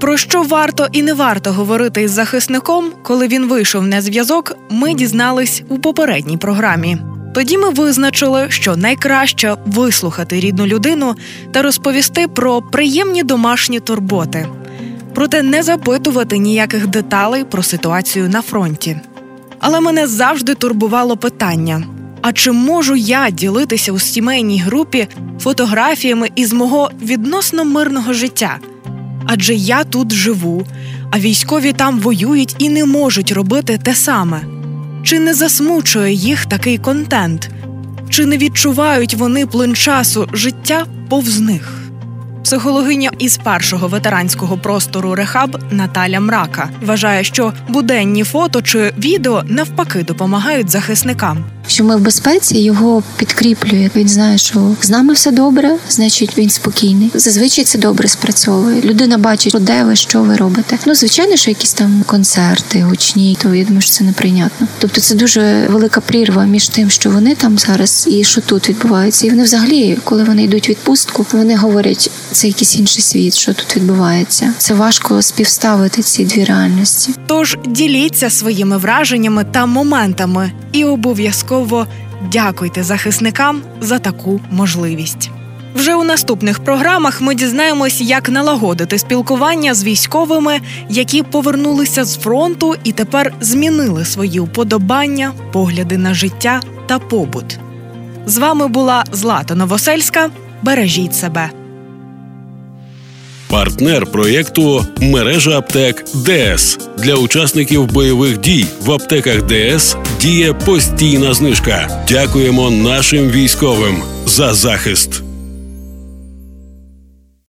Про що варто і не варто говорити із захисником, коли він вийшов на зв'язок, ми дізнались у попередній програмі. Тоді ми визначили, що найкраще вислухати рідну людину та розповісти про приємні домашні турботи, проте не запитувати ніяких деталей про ситуацію на фронті. Але мене завжди турбувало питання: а чи можу я ділитися у сімейній групі фотографіями із мого відносно мирного життя? Адже я тут живу, а військові там воюють і не можуть робити те саме. Чи не засмучує їх такий контент? Чи не відчувають вони плин часу життя повз них? Психологиня із першого ветеранського простору Рехаб Наталя Мрака вважає, що буденні фото чи відео навпаки допомагають захисникам. Що ми в безпеці його підкріплює. Він знає, що з нами все добре, значить він спокійний. Зазвичай це добре спрацьовує. Людина бачить, де ви, що ви робите. Ну звичайно, що якісь там концерти гучні, то я думаю, що це неприйнятно. Тобто, це дуже велика прірва між тим, що вони там зараз, і що тут відбувається. І вони взагалі, коли вони йдуть відпустку, вони говорять, це якийсь інший світ, що тут відбувається. Це важко співставити ці дві реальності. Тож діліться своїми враженнями та моментами і обов'язково дякуйте захисникам за таку можливість. Вже у наступних програмах ми дізнаємось, як налагодити спілкування з військовими, які повернулися з фронту і тепер змінили свої уподобання, погляди на життя та побут. З вами була Злата Новосельська. Бережіть себе. Партнер проєкту мережа аптек ДС для учасників бойових дій в аптеках ДС діє постійна знижка. Дякуємо нашим військовим за захист.